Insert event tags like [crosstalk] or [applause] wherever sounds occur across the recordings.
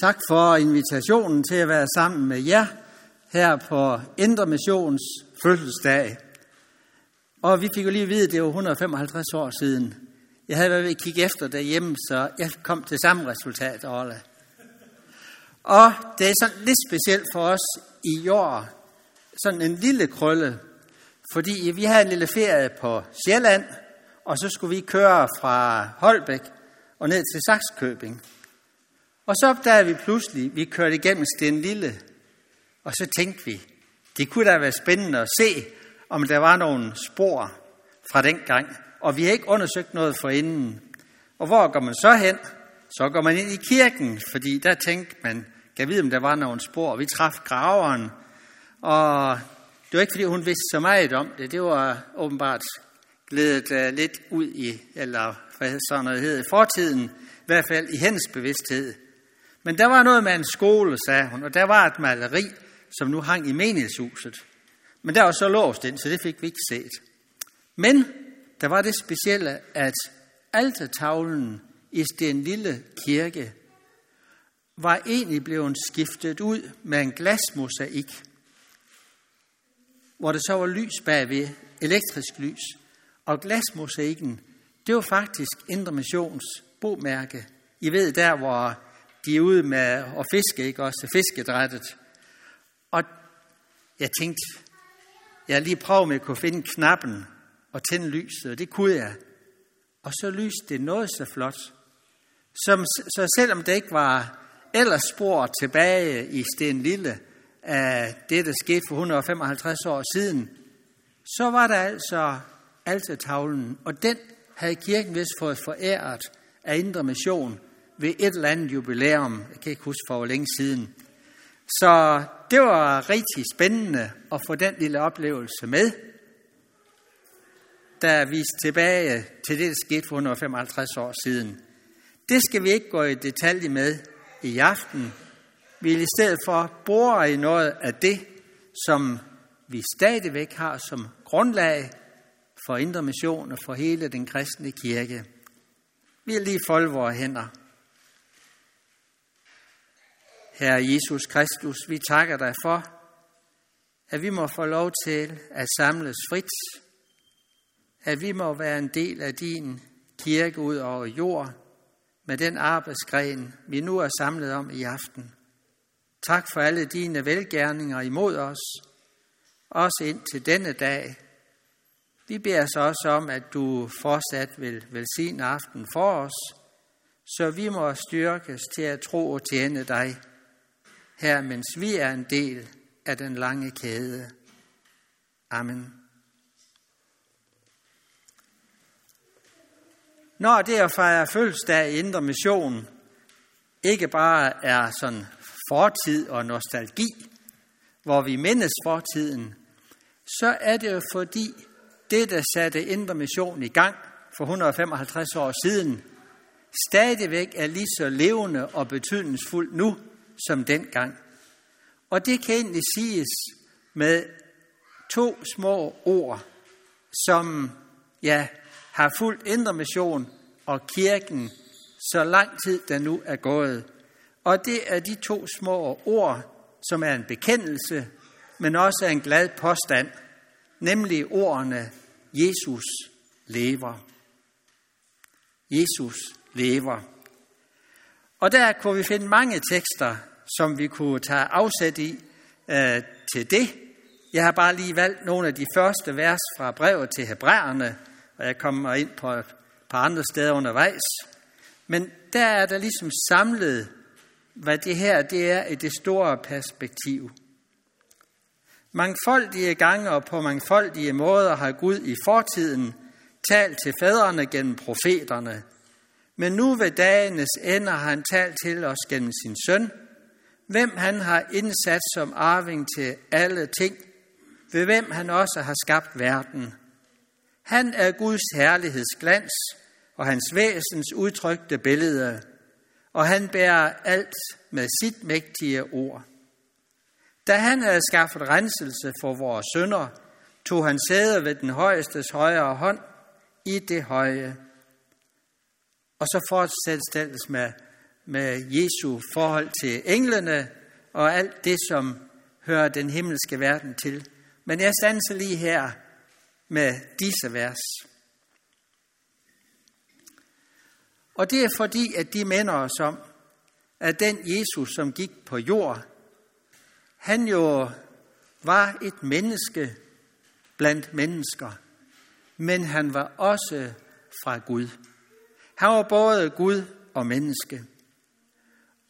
Tak for invitationen til at være sammen med jer her på Indre Missions fødselsdag. Og vi fik jo lige at vide, at det var 155 år siden. Jeg havde været ved at kigge efter derhjemme, så jeg kom til samme resultat, Orla. Og det er sådan lidt specielt for os i år, sådan en lille krølle, fordi vi havde en lille ferie på Sjælland, og så skulle vi køre fra Holbæk og ned til Saxkøbing. Og så opdagede vi pludselig, vi kørte igennem Sten Lille, og så tænkte vi, det kunne da være spændende at se, om der var nogle spor fra den gang. Og vi har ikke undersøgt noget for inden. Og hvor går man så hen? Så går man ind i kirken, fordi der tænkte man, kan vide, om der var nogle spor. Vi traf graveren, og det var ikke, fordi hun vidste så meget om det. Det var åbenbart glædet uh, lidt ud i, eller hvad sådan noget hed, fortiden, i hvert fald i hendes bevidsthed. Men der var noget med en skole, sagde hun, og der var et maleri, som nu hang i menighedshuset. Men der var så låst ind, så det fik vi ikke set. Men der var det specielle, at altertavlen i den Lille Kirke var egentlig blevet skiftet ud med en glasmosaik, hvor der så var lys bagved, elektrisk lys. Og glasmosaikken, det var faktisk Indre Missions bomærke. I ved der, hvor de er ude med at fiske, ikke også, fiskedrættet. Og jeg tænkte, jeg lige prøvet med at kunne finde knappen og tænde lyset, og det kunne jeg. Og så lyste det noget så flot. Som, så selvom det ikke var ellers spor tilbage i Sten Lille af det, der skete for 155 år siden, så var der altså altertavlen, og den havde kirken vist fået foræret af Indre Mission ved et eller andet jubilæum. Jeg kan ikke huske for hvor længe siden. Så det var rigtig spændende at få den lille oplevelse med, der er vist tilbage til det, der skete for 155 år siden. Det skal vi ikke gå i detalje med i aften. Vi vil i stedet for bore i noget af det, som vi stadigvæk har som grundlag for indre mission og for hele den kristne kirke. Vi vil lige folde vores hænder. Herre Jesus Kristus, vi takker dig for, at vi må få lov til at samles frit, at vi må være en del af din kirke ud over jord, med den arbejdsgren, vi nu er samlet om i aften. Tak for alle dine velgærninger imod os, også ind til denne dag. Vi beder så også om, at du fortsat vil velsigne aften for os, så vi må styrkes til at tro og tjene dig her, mens vi er en del af den lange kæde. Amen. Når det at fejre fødselsdag i Indre Mission ikke bare er sådan fortid og nostalgi, hvor vi mindes fortiden, så er det jo fordi det, der satte Indre Mission i gang for 155 år siden, stadigvæk er lige så levende og betydningsfuldt nu, som dengang. Og det kan egentlig siges med to små ord, som ja, har fulgt Indre Mission og kirken så lang tid, der nu er gået. Og det er de to små ord, som er en bekendelse, men også er en glad påstand, nemlig ordene Jesus lever. Jesus lever. Og der kunne vi finde mange tekster, som vi kunne tage afsæt i øh, til det. Jeg har bare lige valgt nogle af de første vers fra brevet til Hebræerne, og jeg kommer ind på et par andre steder undervejs. Men der er der ligesom samlet, hvad det her det er i det store perspektiv. Mangfoldige gange og på mangfoldige måder har Gud i fortiden talt til fædrene gennem profeterne. Men nu ved dagenes ende har han talt til os gennem sin søn, hvem han har indsat som arving til alle ting, ved hvem han også har skabt verden. Han er Guds herlighedsglans og hans væsens udtrykte billede, og han bærer alt med sit mægtige ord. Da han havde skaffet renselse for vores sønder, tog han sæde ved den højestes højre hånd i det høje. Og så fortsættes med, med Jesu forhold til englene og alt det, som hører den himmelske verden til. Men jeg standser lige her med disse vers. Og det er fordi, at de minder os om, at den Jesus, som gik på jord, han jo var et menneske blandt mennesker, men han var også fra Gud. Han var både Gud og menneske.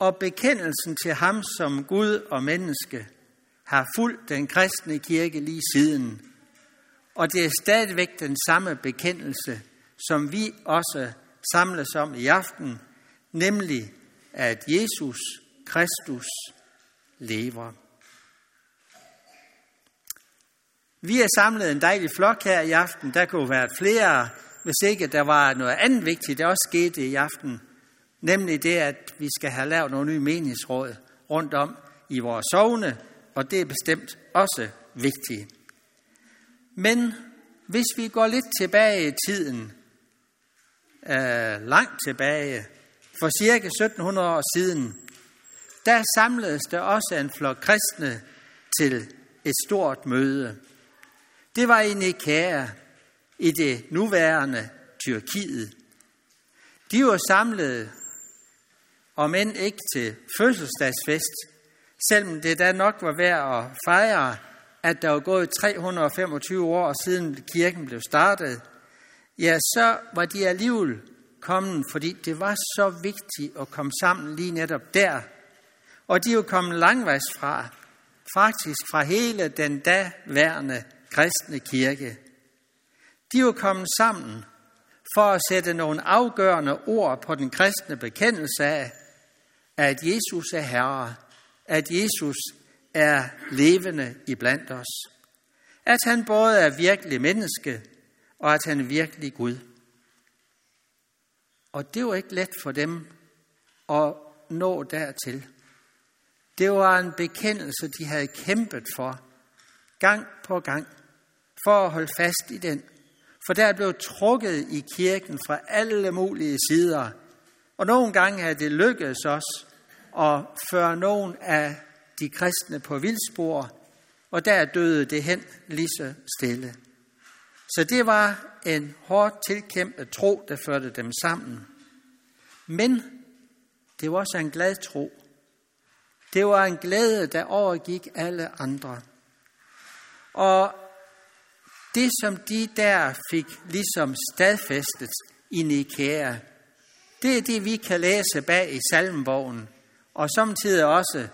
Og bekendelsen til ham som Gud og menneske har fulgt den kristne kirke lige siden. Og det er stadigvæk den samme bekendelse, som vi også samles om i aften, nemlig at Jesus Kristus lever. Vi er samlet en dejlig flok her i aften. Der kunne være flere, hvis ikke der var noget andet vigtigt, der også skete i aften. Nemlig det, at vi skal have lavet nogle nye menighedsråd rundt om i vores sovne, og det er bestemt også vigtigt. Men hvis vi går lidt tilbage i tiden, øh, langt tilbage, for cirka 1700 år siden, der samledes der også en flok kristne til et stort møde. Det var i Nikæa, i det nuværende Tyrkiet. De var samlet, om end ikke til fødselsdagsfest, selvom det da nok var værd at fejre, at der var gået 325 år siden kirken blev startet, ja, så var de alligevel kommet, fordi det var så vigtigt at komme sammen lige netop der. Og de er jo kommet langvejs fra, faktisk fra hele den daværende kristne kirke. De er jo kommet sammen for at sætte nogle afgørende ord på den kristne bekendelse af, at Jesus er Herre, at Jesus er levende iblandt os. At han både er virkelig menneske, og at han er virkelig Gud. Og det var ikke let for dem at nå dertil. Det var en bekendelse, de havde kæmpet for, gang på gang, for at holde fast i den. For der blev trukket i kirken fra alle mulige sider. Og nogle gange er det lykkedes os at føre nogen af de kristne på vildspor, og der døde det hen lige så stille. Så det var en hårdt tilkæmpet tro, der førte dem sammen. Men det var også en glad tro. Det var en glæde, der overgik alle andre. Og det, som de der fik ligesom stadfæstet i Nikæa, det er det, vi kan læse bag i salmbogen, og samtidig også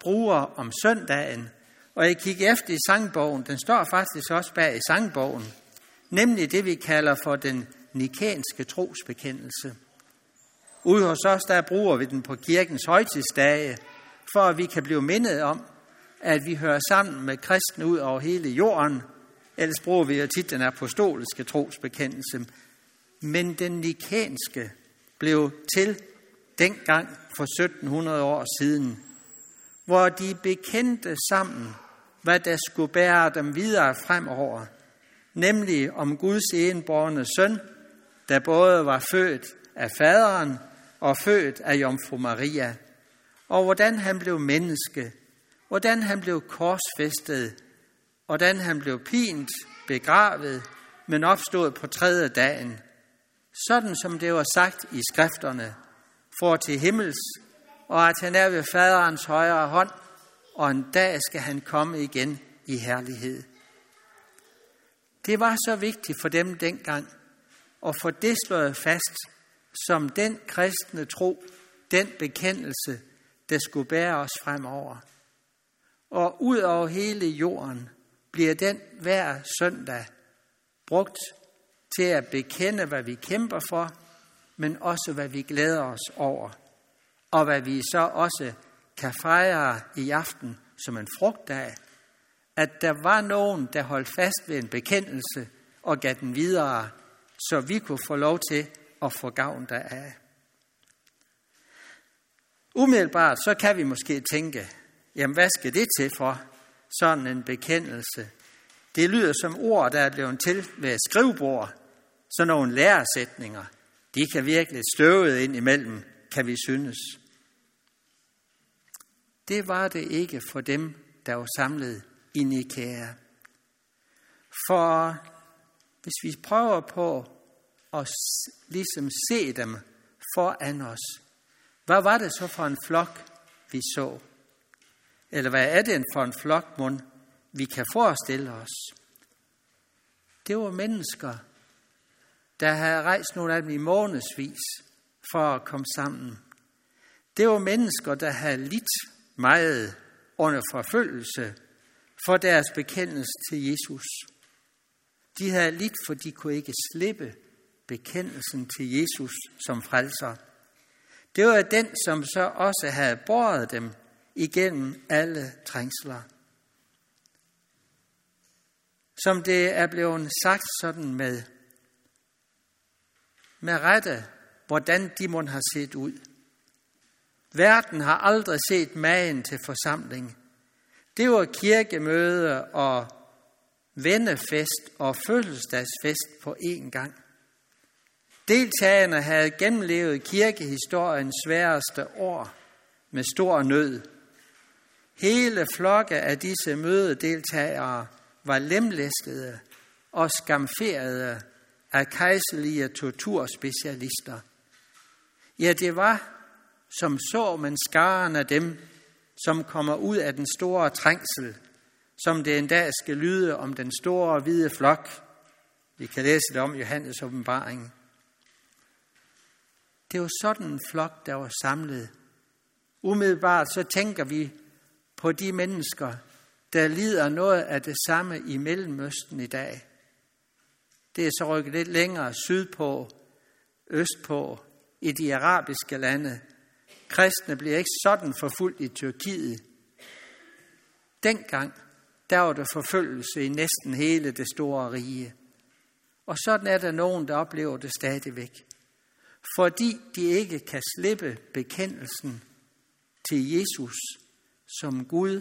bruger om søndagen. Og jeg kigger efter i sangbogen, den står faktisk også bag i sangbogen, nemlig det, vi kalder for den nikænske trosbekendelse. Ude hos os, der bruger vi den på kirkens højtidsdage, for at vi kan blive mindet om, at vi hører sammen med kristne ud over hele jorden. Ellers bruger vi jo tit den apostoliske trosbekendelse. Men den nikanske blev til dengang for 1700 år siden, hvor de bekendte sammen, hvad der skulle bære dem videre fremover, nemlig om Guds enborne søn, der både var født af faderen og født af Jomfru Maria, og hvordan han blev menneske, hvordan han blev korsfæstet, hvordan han blev pint, begravet, men opstod på tredje dagen, sådan som det var sagt i skrifterne, for til himmels, og at han er ved faderens højre hånd, og en dag skal han komme igen i herlighed. Det var så vigtigt for dem dengang at få det slået fast som den kristne tro, den bekendelse, der skulle bære os fremover. Og ud over hele jorden bliver den hver søndag brugt til at bekende, hvad vi kæmper for, men også hvad vi glæder os over. Og hvad vi så også kan fejre i aften som en frugtdag, at der var nogen, der holdt fast ved en bekendelse og gav den videre, så vi kunne få lov til at få gavn deraf. Umiddelbart så kan vi måske tænke, jamen hvad skal det til for sådan en bekendelse? Det lyder som ord, der er blevet til ved skrivebord, sådan nogle læresætninger. De kan virkelig støvet ind imellem, kan vi synes. Det var det ikke for dem, der var samlet i Nikæa. For hvis vi prøver på at ligesom se dem foran os, hvad var det så for en flok, vi så? Eller hvad er det for en flok, mund, vi kan forestille os? Det var mennesker, der havde rejst nogle af dem i månedsvis for at komme sammen. Det var mennesker, der havde lidt meget under forfølgelse for deres bekendelse til Jesus. De havde lidt, for de kunne ikke slippe bekendelsen til Jesus som frelser. Det var den, som så også havde båret dem igennem alle trængsler. Som det er blevet sagt sådan med, med rette, hvordan de må har set ud. Verden har aldrig set magen til forsamling. Det var kirkemøde og vennefest og fødselsdagsfest på én gang. Deltagerne havde gennemlevet kirkehistoriens sværeste år med stor nød. Hele flokke af disse mødedeltagere var lemlæskede og skamferede af kejserlige torturspecialister. Ja, det var som så man skaren af dem, som kommer ud af den store trængsel, som det en dag skal lyde om den store hvide flok. Vi kan læse det om Johannes åbenbaring. Det var sådan en flok, der var samlet. Umiddelbart så tænker vi på de mennesker, der lider noget af det samme i Mellemøsten i dag. Det er så rykket lidt længere sydpå, østpå, i de arabiske lande. Kristne bliver ikke sådan forfulgt i Tyrkiet. Dengang, der var der forfølgelse i næsten hele det store rige. Og sådan er der nogen, der oplever det stadigvæk. Fordi de ikke kan slippe bekendelsen til Jesus som Gud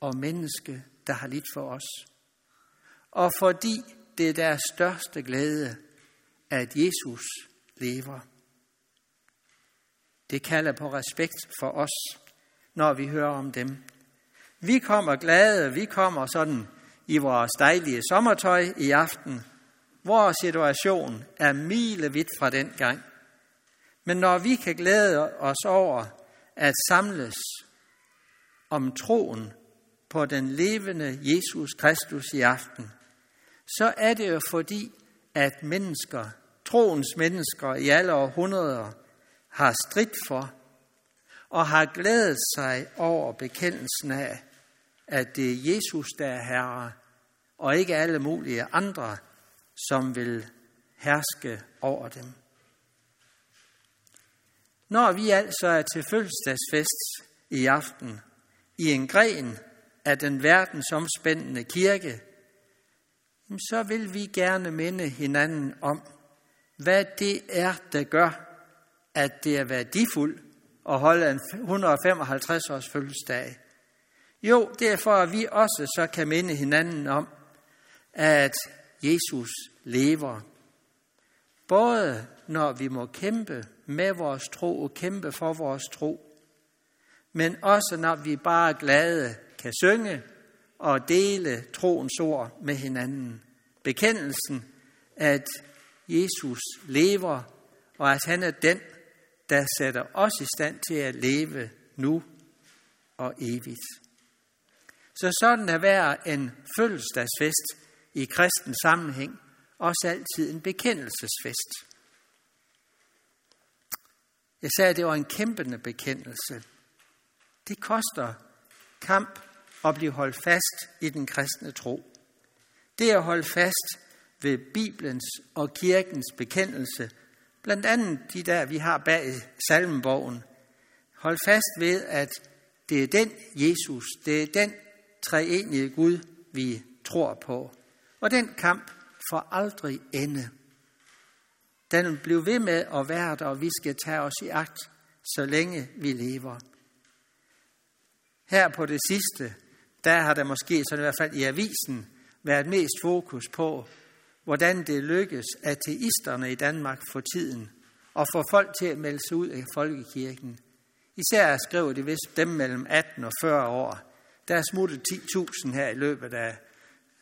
og menneske, der har lidt for os. Og fordi det er deres største glæde, at Jesus lever. Det kalder på respekt for os, når vi hører om dem. Vi kommer glade, vi kommer sådan i vores dejlige sommertøj i aften. Vores situation er milevidt fra den gang. Men når vi kan glæde os over at samles om troen på den levende Jesus Kristus i aften, så er det jo fordi, at mennesker, troens mennesker i alle århundreder, har stridt for og har glædet sig over bekendelsen af, at det er Jesus, der er herre, og ikke alle mulige andre, som vil herske over dem. Når vi altså er til fødselsdagsfest i aften i en gren af den verdensomspændende kirke, så vil vi gerne minde hinanden om, hvad det er, der gør, at det er værdifuldt at holde en 155 års fødselsdag. Jo, det er for, at vi også så kan minde hinanden om, at Jesus lever. Både når vi må kæmpe med vores tro og kæmpe for vores tro, men også når vi bare glade kan synge og dele troens ord med hinanden. Bekendelsen, at Jesus lever, og at han er den, der sætter os i stand til at leve nu og evigt. Så sådan er hver en fødselsdagsfest i kristen sammenhæng også altid en bekendelsesfest. Jeg sagde, at det var en kæmpende bekendelse. Det koster kamp at blive holdt fast i den kristne tro. Det at holde fast ved Bibelens og kirkens bekendelse, blandt andet de der, vi har bag salmenbogen. Hold fast ved, at det er den Jesus, det er den treenige Gud, vi tror på. Og den kamp får aldrig ende. Den bliver ved med at være der, og vi skal tage os i akt, så længe vi lever. Her på det sidste, der har der måske, så i hvert fald i avisen, været mest fokus på, hvordan det lykkes ateisterne i Danmark for tiden og få folk til at melde sig ud af folkekirken. Især skriver de vist dem mellem 18 og 40 år. Der er smuttet 10.000 her i løbet af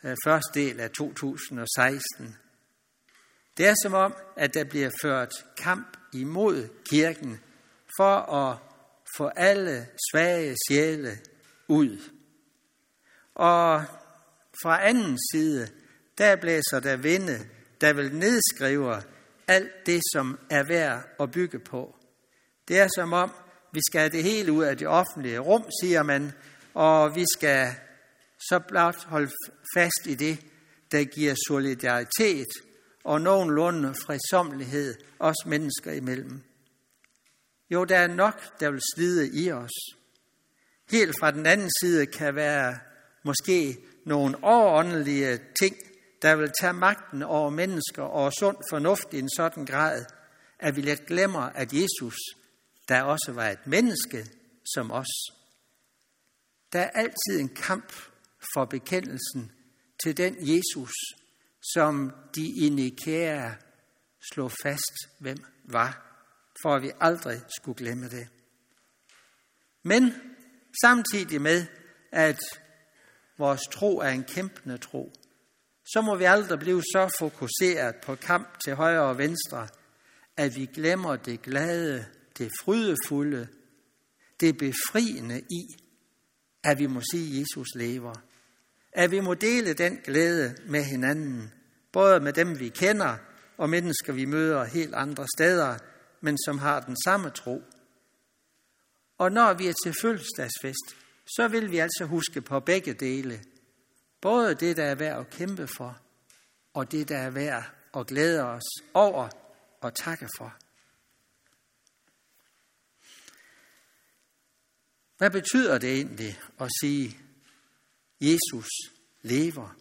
øh, første del af 2016. Det er som om, at der bliver ført kamp imod kirken for at få alle svage sjæle ud. Og fra anden side, der blæser der vinde, der vil nedskrive alt det, som er værd at bygge på. Det er som om, vi skal have det hele ud af det offentlige rum, siger man, og vi skal så blot holde fast i det, der giver solidaritet og nogenlunde fredsomlighed os mennesker imellem. Jo, der er nok, der vil slide i os. Helt fra den anden side kan være måske nogle overåndelige ting, der vil tage magten over mennesker og sund fornuft i en sådan grad, at vi let glemmer, at Jesus, der også var et menneske som os. Der er altid en kamp for bekendelsen til den Jesus, som de i Nikæa slog fast, hvem var, for at vi aldrig skulle glemme det. Men samtidig med, at vores tro er en kæmpende tro, så må vi aldrig blive så fokuseret på kamp til højre og venstre, at vi glemmer det glade, det frydefulde, det befriende i, at vi må sige, at Jesus lever. At vi må dele den glæde med hinanden, både med dem, vi kender, og mennesker, vi møder helt andre steder, men som har den samme tro. Og når vi er til fødselsdagsfest, så vil vi altså huske på begge dele. Både det, der er værd at kæmpe for, og det, der er værd at glæde os over og takke for. Hvad betyder det egentlig at sige, Jesus lever?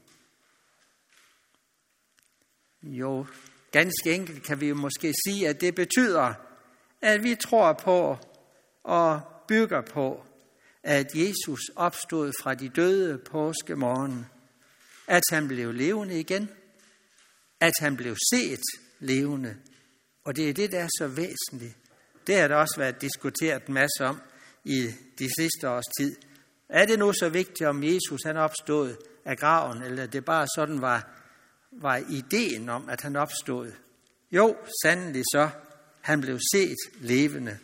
Jo, ganske enkelt kan vi måske sige, at det betyder, at vi tror på og bygger på, at Jesus opstod fra de døde påske morgen, at han blev levende igen, at han blev set levende. Og det er det, der er så væsentligt. Det har der også været diskuteret en masse om i de sidste års tid. Er det nu så vigtigt, om Jesus han opstod af graven, eller det bare sådan var, var ideen om, at han opstod? Jo, sandelig så. Han blev set levende.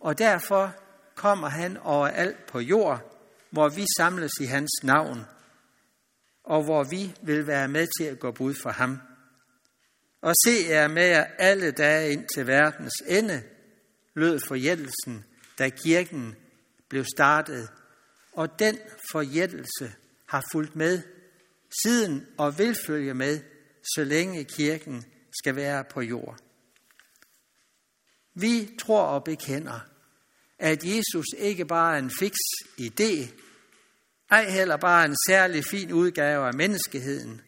Og derfor kommer han overalt på jord, hvor vi samles i hans navn, og hvor vi vil være med til at gå bud for ham. Og se er med jer alle dage ind til verdens ende, lød forjættelsen, da kirken blev startet. Og den forjættelse har fulgt med siden og vil følge med, så længe kirken skal være på jord. Vi tror og bekender, at Jesus ikke bare er en fix idé, ej heller bare en særlig fin udgave af menneskeheden.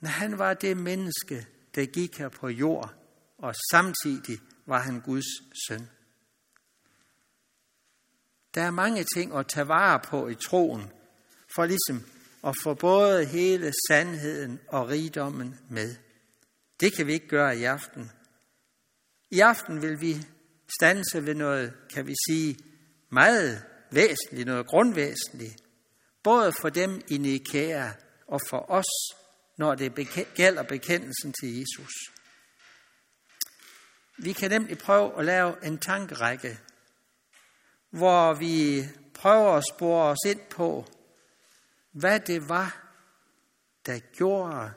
Men han var det menneske, der gik her på jord, og samtidig var han Guds søn. Der er mange ting at tage vare på i troen, for ligesom og få både hele sandheden og rigdommen med. Det kan vi ikke gøre i aften. I aften vil vi stanse ved noget, kan vi sige, meget væsentligt, noget grundvæsentligt. Både for dem i Nikæa og for os, når det gælder bekendelsen til Jesus. Vi kan nemlig prøve at lave en tankerække, hvor vi prøver at spore os ind på, hvad det var, der gjorde,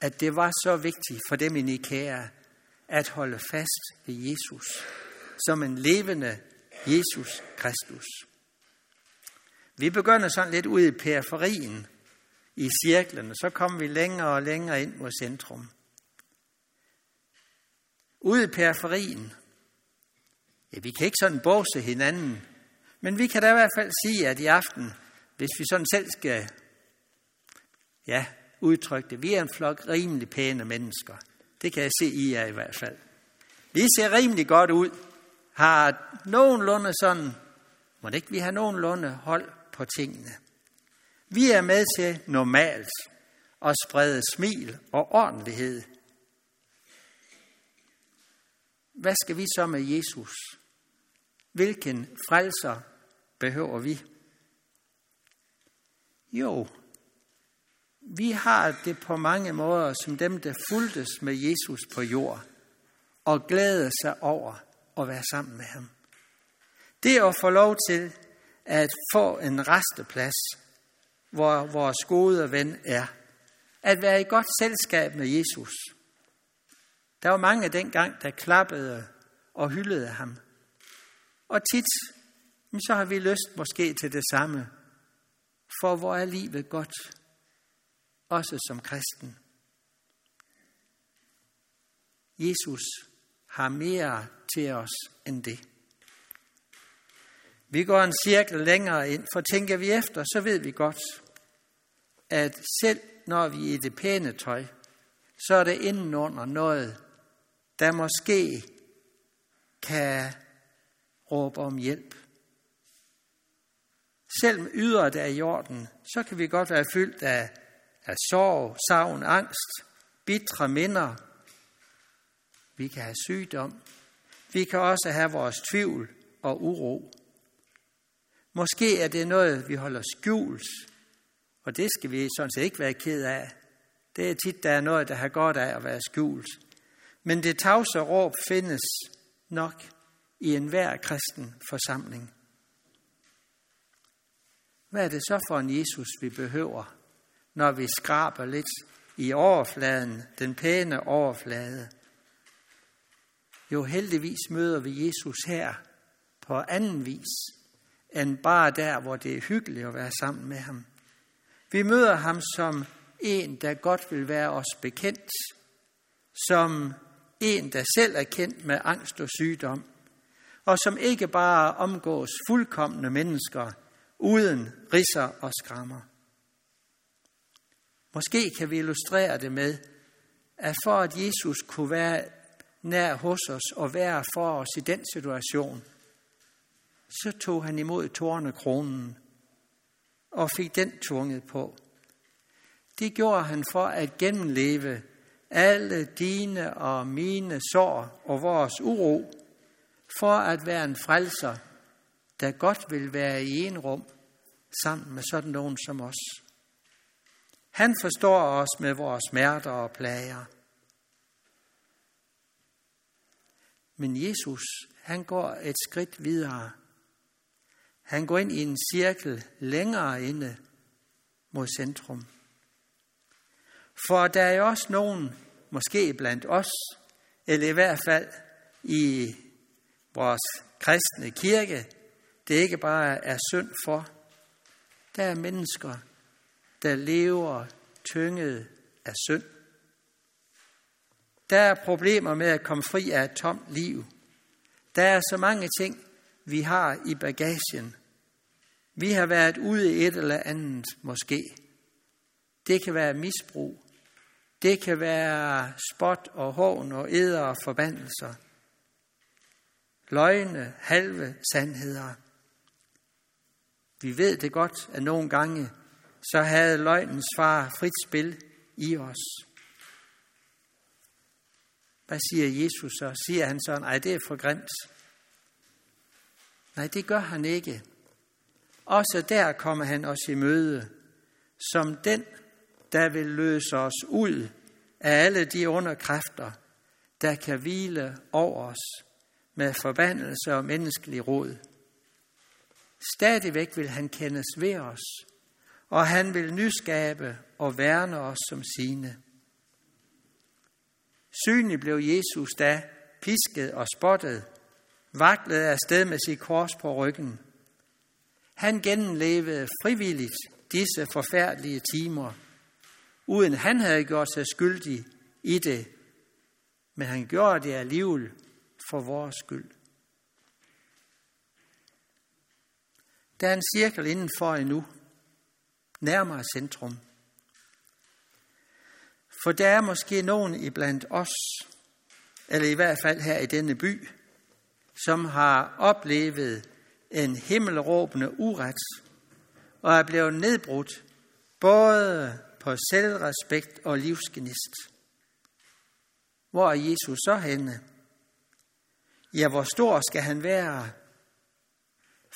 at det var så vigtigt for dem i Nikea at holde fast ved Jesus som en levende Jesus Kristus. Vi begynder sådan lidt ud i periferien, i cirklen, og så kommer vi længere og længere ind mod centrum. Ude i periferien, ja, vi kan ikke sådan bose hinanden, men vi kan da i hvert fald sige, at i aften, hvis vi sådan selv skal ja, udtrykke det, vi er en flok rimelig pæne mennesker. Det kan jeg se, I er i hvert fald. Vi ser rimelig godt ud har nogenlunde sådan, må det ikke vi har nogenlunde hold på tingene. Vi er med til normalt at sprede smil og ordentlighed. Hvad skal vi så med Jesus? Hvilken frelser behøver vi? Jo, vi har det på mange måder som dem, der fuldtes med Jesus på jord og glæder sig over at være sammen med ham. Det at få lov til at få en resteplads, hvor vores gode ven er. At være i godt selskab med Jesus. Der var mange dengang, der klappede og hyldede ham. Og tit, så har vi lyst måske til det samme. For hvor er livet godt, også som kristen. Jesus har mere til os end det. Vi går en cirkel længere ind, for tænker vi efter, så ved vi godt, at selv når vi er i det pæne tøj, så er det indenunder noget, der måske kan råbe om hjælp. Selv med ydre der i jorden, så kan vi godt være fyldt af, af sorg, savn, angst, bitre minder. Vi kan have sygdom. Vi kan også have vores tvivl og uro. Måske er det noget, vi holder skjult, og det skal vi sådan set ikke være ked af. Det er tit, der er noget, der har godt af at være skjult. Men det tavse råb findes nok i enhver kristen forsamling. Hvad er det så for en Jesus, vi behøver, når vi skraber lidt i overfladen, den pæne overflade? Jo, heldigvis møder vi Jesus her på anden vis, end bare der, hvor det er hyggeligt at være sammen med ham. Vi møder ham som en, der godt vil være os bekendt, som en, der selv er kendt med angst og sygdom, og som ikke bare omgås fuldkommende mennesker uden risser og skrammer. Måske kan vi illustrere det med, at for at Jesus kunne være nær hos os og være for os i den situation, så tog han imod tornekronen og fik den tvunget på. Det gjorde han for at gennemleve alle dine og mine sår og vores uro, for at være en frelser, der godt vil være i en rum sammen med sådan nogen som os. Han forstår os med vores smerter og plager. Men Jesus, han går et skridt videre. Han går ind i en cirkel længere inde mod centrum. For der er jo også nogen, måske blandt os, eller i hvert fald i vores kristne kirke, det ikke bare er synd for. Der er mennesker, der lever tynget af synd. Der er problemer med at komme fri af et tomt liv. Der er så mange ting, vi har i bagagen. Vi har været ude i et eller andet måske. Det kan være misbrug. Det kan være spot og hån og æder og forbandelser. Løgne, halve sandheder. Vi ved det godt, at nogle gange så havde løgnens far frit spil i os. Hvad siger Jesus så? Siger han sådan, ej det er for grimt. Nej, det gør han ikke. Også der kommer han os i møde, som den, der vil løse os ud af alle de underkræfter, der kan hvile over os med forbandelse og menneskelig råd. Stadigvæk vil han kendes ved os, og han vil nyskabe og værne os som sine. Synlig blev Jesus da pisket og spottet, vaklede afsted med sit kors på ryggen. Han gennemlevede frivilligt disse forfærdelige timer, uden han havde gjort sig skyldig i det, men han gjorde det alligevel for vores skyld. Der er en cirkel indenfor endnu, nærmere centrum. For der er måske nogen iblandt os, eller i hvert fald her i denne by, som har oplevet en himmelråbende uret og er blevet nedbrudt både på selvrespekt og livsgnist. Hvor er Jesus så henne? Ja, hvor stor skal han være,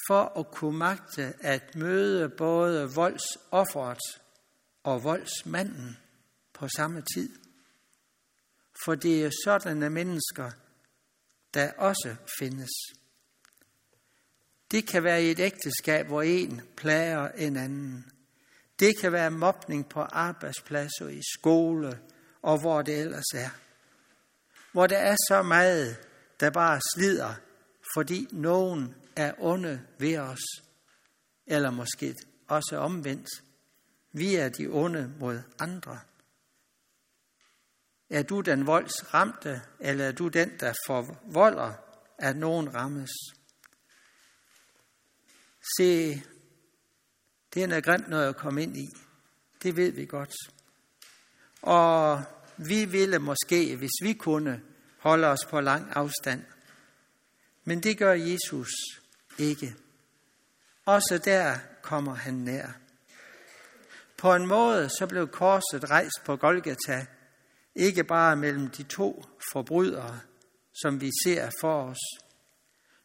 for at kunne magte at møde både voldsofferet og voldsmanden på samme tid. For det er sådanne mennesker, der også findes. Det kan være i et ægteskab, hvor en plager en anden. Det kan være mobning på arbejdspladser, i skole og hvor det ellers er. Hvor der er så meget, der bare slider, fordi nogen er onde ved os. Eller måske også omvendt. Vi er de onde mod andre. Er du den voldsramte, eller er du den, der forvolder, at nogen rammes? Se, det er noget grimt noget at komme ind i. Det ved vi godt. Og vi ville måske, hvis vi kunne, holde os på lang afstand. Men det gør Jesus ikke. Også der kommer han nær. På en måde så blev korset rejst på Golgata, ikke bare mellem de to forbrydere, som vi ser for os,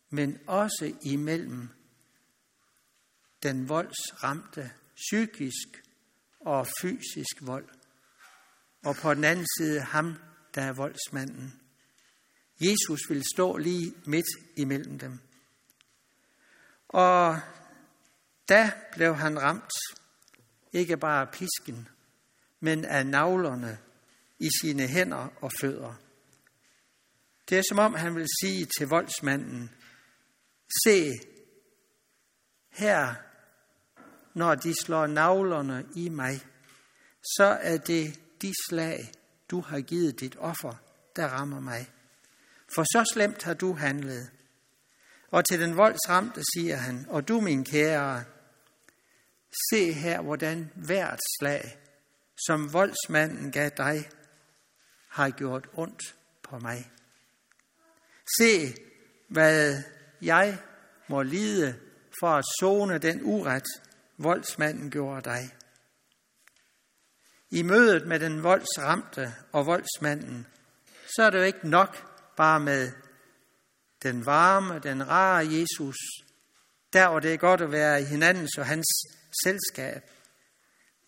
men også imellem den voldsramte psykisk og fysisk vold, og på den anden side ham, der er voldsmanden. Jesus vil stå lige midt imellem dem. Og da blev han ramt, ikke bare af pisken, men af navlerne i sine hænder og fødder. Det er som om han vil sige til voldsmanden, se, her, når de slår navlerne i mig, så er det de slag, du har givet dit offer, der rammer mig. For så slemt har du handlet. Og til den voldsramte siger han, og du min kære, se her, hvordan hvert slag, som voldsmanden gav dig, har gjort ondt på mig. Se, hvad jeg må lide for at zone den uret, voldsmanden gjorde dig. I mødet med den voldsramte og voldsmanden, så er det jo ikke nok bare med den varme, den rare Jesus, der hvor det er godt at være i hinandens og hans selskab.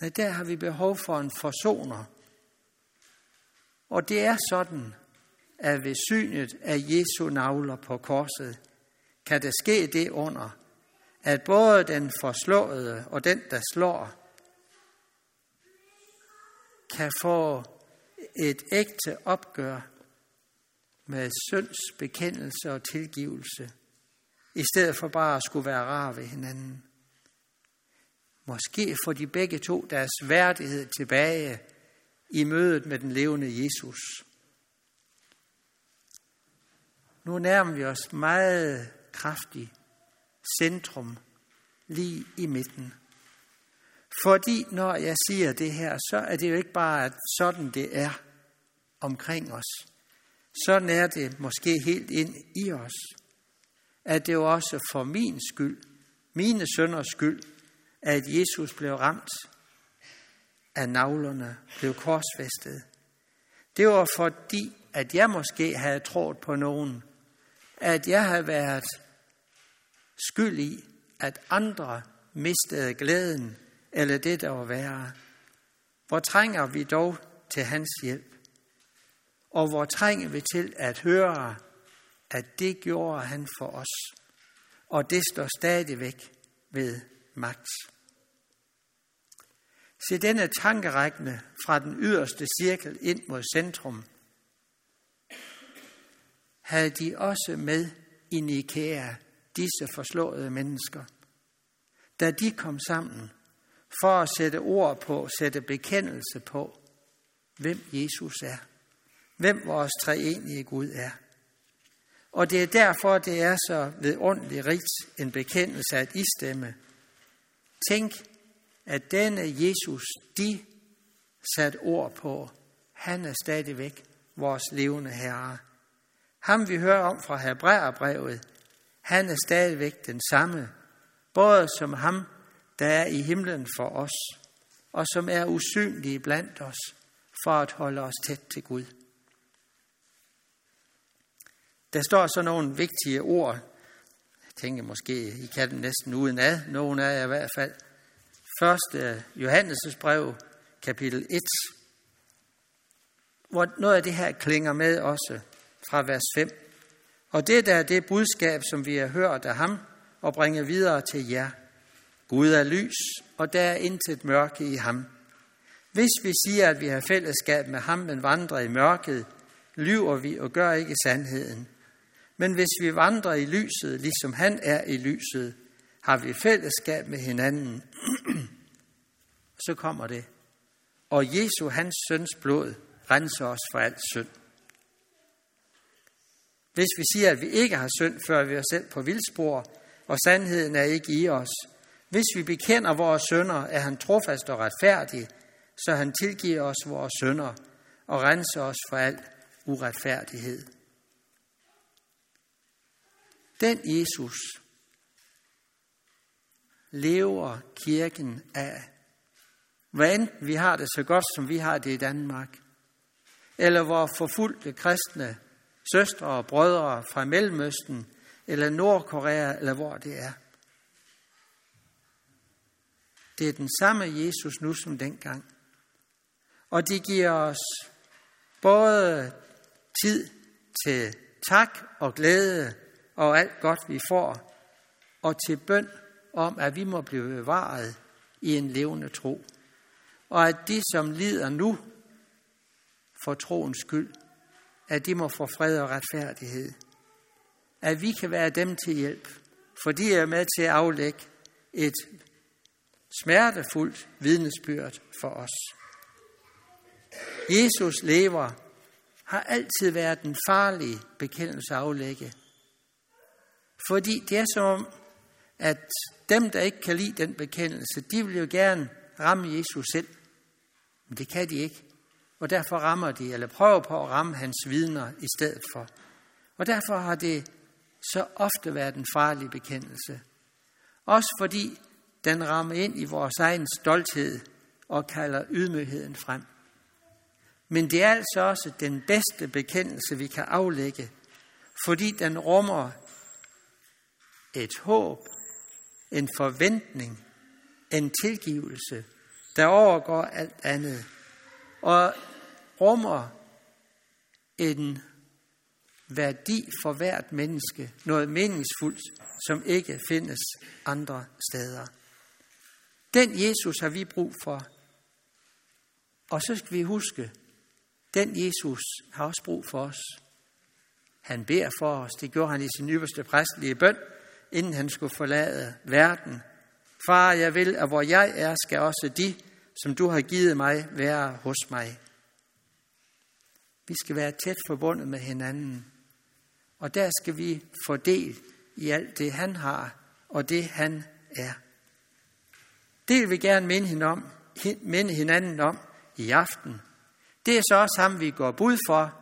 Nej, der har vi behov for en forsoner. Og det er sådan, at ved synet af Jesu navler på korset, kan der ske det under, at både den forslåede og den, der slår, kan få et ægte opgør med synds bekendelse og tilgivelse, i stedet for bare at skulle være rar ved hinanden. Måske får de begge to deres værdighed tilbage i mødet med den levende Jesus. Nu nærmer vi os meget kraftigt centrum lige i midten. Fordi når jeg siger det her, så er det jo ikke bare, at sådan det er omkring os. Sådan er det måske helt ind i os. At det jo også for min skyld, mine sønders skyld, at Jesus blev ramt af navlerne, blev korsfæstet. Det var fordi, at jeg måske havde troet på nogen, at jeg havde været skyld i, at andre mistede glæden, eller det, der var værre. Hvor trænger vi dog til hans hjælp? Og hvor trænger vi til at høre, at det gjorde han for os, og det står stadigvæk ved magt. Se denne tankerækkende fra den yderste cirkel ind mod centrum, havde de også med i Nikea disse forslåede mennesker. Da de kom sammen for at sætte ord på, sætte bekendelse på, hvem Jesus er. Hvem vores treenige Gud er. Og det er derfor, det er så vidunderligt rigt en bekendelse at istemme. Tænk, at denne Jesus, de sat ord på, han er stadigvæk vores levende Herre. Ham vi hører om fra Hebræerbrevet, han er stadigvæk den samme, både som ham, der er i himlen for os, og som er usynlig blandt os, for at holde os tæt til Gud. Der står så nogle vigtige ord tænker måske, I kan den næsten uden ad, nogen af jer i hvert fald. Første Johannes' brev, kapitel 1, hvor noget af det her klinger med også fra vers 5. Og det der er det budskab, som vi har hørt af ham, og bringer videre til jer. Gud er lys, og der er intet mørke i ham. Hvis vi siger, at vi har fællesskab med ham, men vandrer i mørket, lyver vi og gør ikke sandheden. Men hvis vi vandrer i lyset, ligesom han er i lyset, har vi fællesskab med hinanden. [clears throat] Så kommer det. Og Jesu, hans søns blod, renser os for alt synd. Hvis vi siger, at vi ikke har synd, fører vi os selv på vildspor, og sandheden er ikke i os. Hvis vi bekender vores sønder, er han trofast og retfærdig, så han tilgiver os vores sønder og renser os for al uretfærdighed. Den Jesus lever kirken af. Hvad enten vi har det så godt, som vi har det i Danmark, eller hvor forfulgte kristne søstre og brødre fra Mellemøsten, eller Nordkorea, eller hvor det er. Det er den samme Jesus nu som dengang. Og det giver os både tid til tak og glæde og alt godt vi får, og til bøn om, at vi må blive bevaret i en levende tro. Og at de, som lider nu for troens skyld, at de må få fred og retfærdighed. At vi kan være dem til hjælp, for de er med til at aflægge et smertefuldt vidnesbyrd for os. Jesus lever har altid været en farlig bekendelse at aflægge. Fordi det er som om, at dem, der ikke kan lide den bekendelse, de vil jo gerne ramme Jesus selv. Men det kan de ikke. Og derfor rammer de, eller prøver på at ramme hans vidner i stedet for. Og derfor har det så ofte været en farlig bekendelse. Også fordi den rammer ind i vores egen stolthed og kalder ydmygheden frem. Men det er altså også den bedste bekendelse, vi kan aflægge, fordi den rummer et håb, en forventning, en tilgivelse, der overgår alt andet, og rummer en værdi for hvert menneske, noget meningsfuldt, som ikke findes andre steder. Den Jesus har vi brug for. Og så skal vi huske, den Jesus har også brug for os. Han beder for os. Det gjorde han i sin ypperste præstlige bøn, inden han skulle forlade verden. Far, jeg vil, at hvor jeg er, skal også de, som du har givet mig, være hos mig. Vi skal være tæt forbundet med hinanden. Og der skal vi få del i alt det, han har, og det, han er. Det vil vi gerne minde, hende om, minde hinanden om i aften. Det er så også ham, vi går bud for,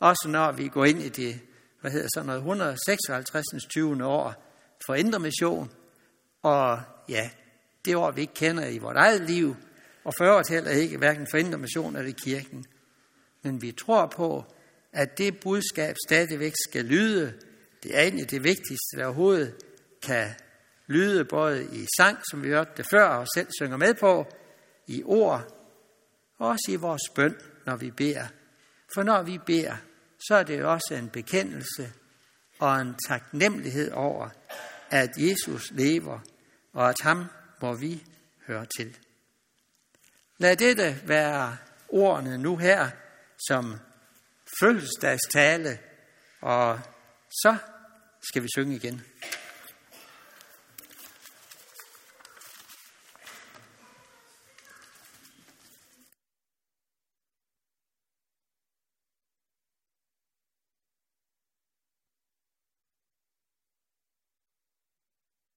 også når vi går ind i det, hvad hedder sådan noget, 156. 20. år for Indre Mission. Og ja, det ord, vi ikke kender i vores eget liv, og for øvrigt heller ikke, hverken for Indre Mission eller kirken. Men vi tror på, at det budskab stadigvæk skal lyde. Det er egentlig det vigtigste, der overhovedet kan lyde, både i sang, som vi hørte det før, og selv synger med på, i ord, og også i vores bøn, når vi beder. For når vi beder, så er det også en bekendelse og en taknemmelighed over, at Jesus lever, og at ham må vi høre til. Lad dette være ordene nu her, som fødselsdagstale, og så skal vi synge igen.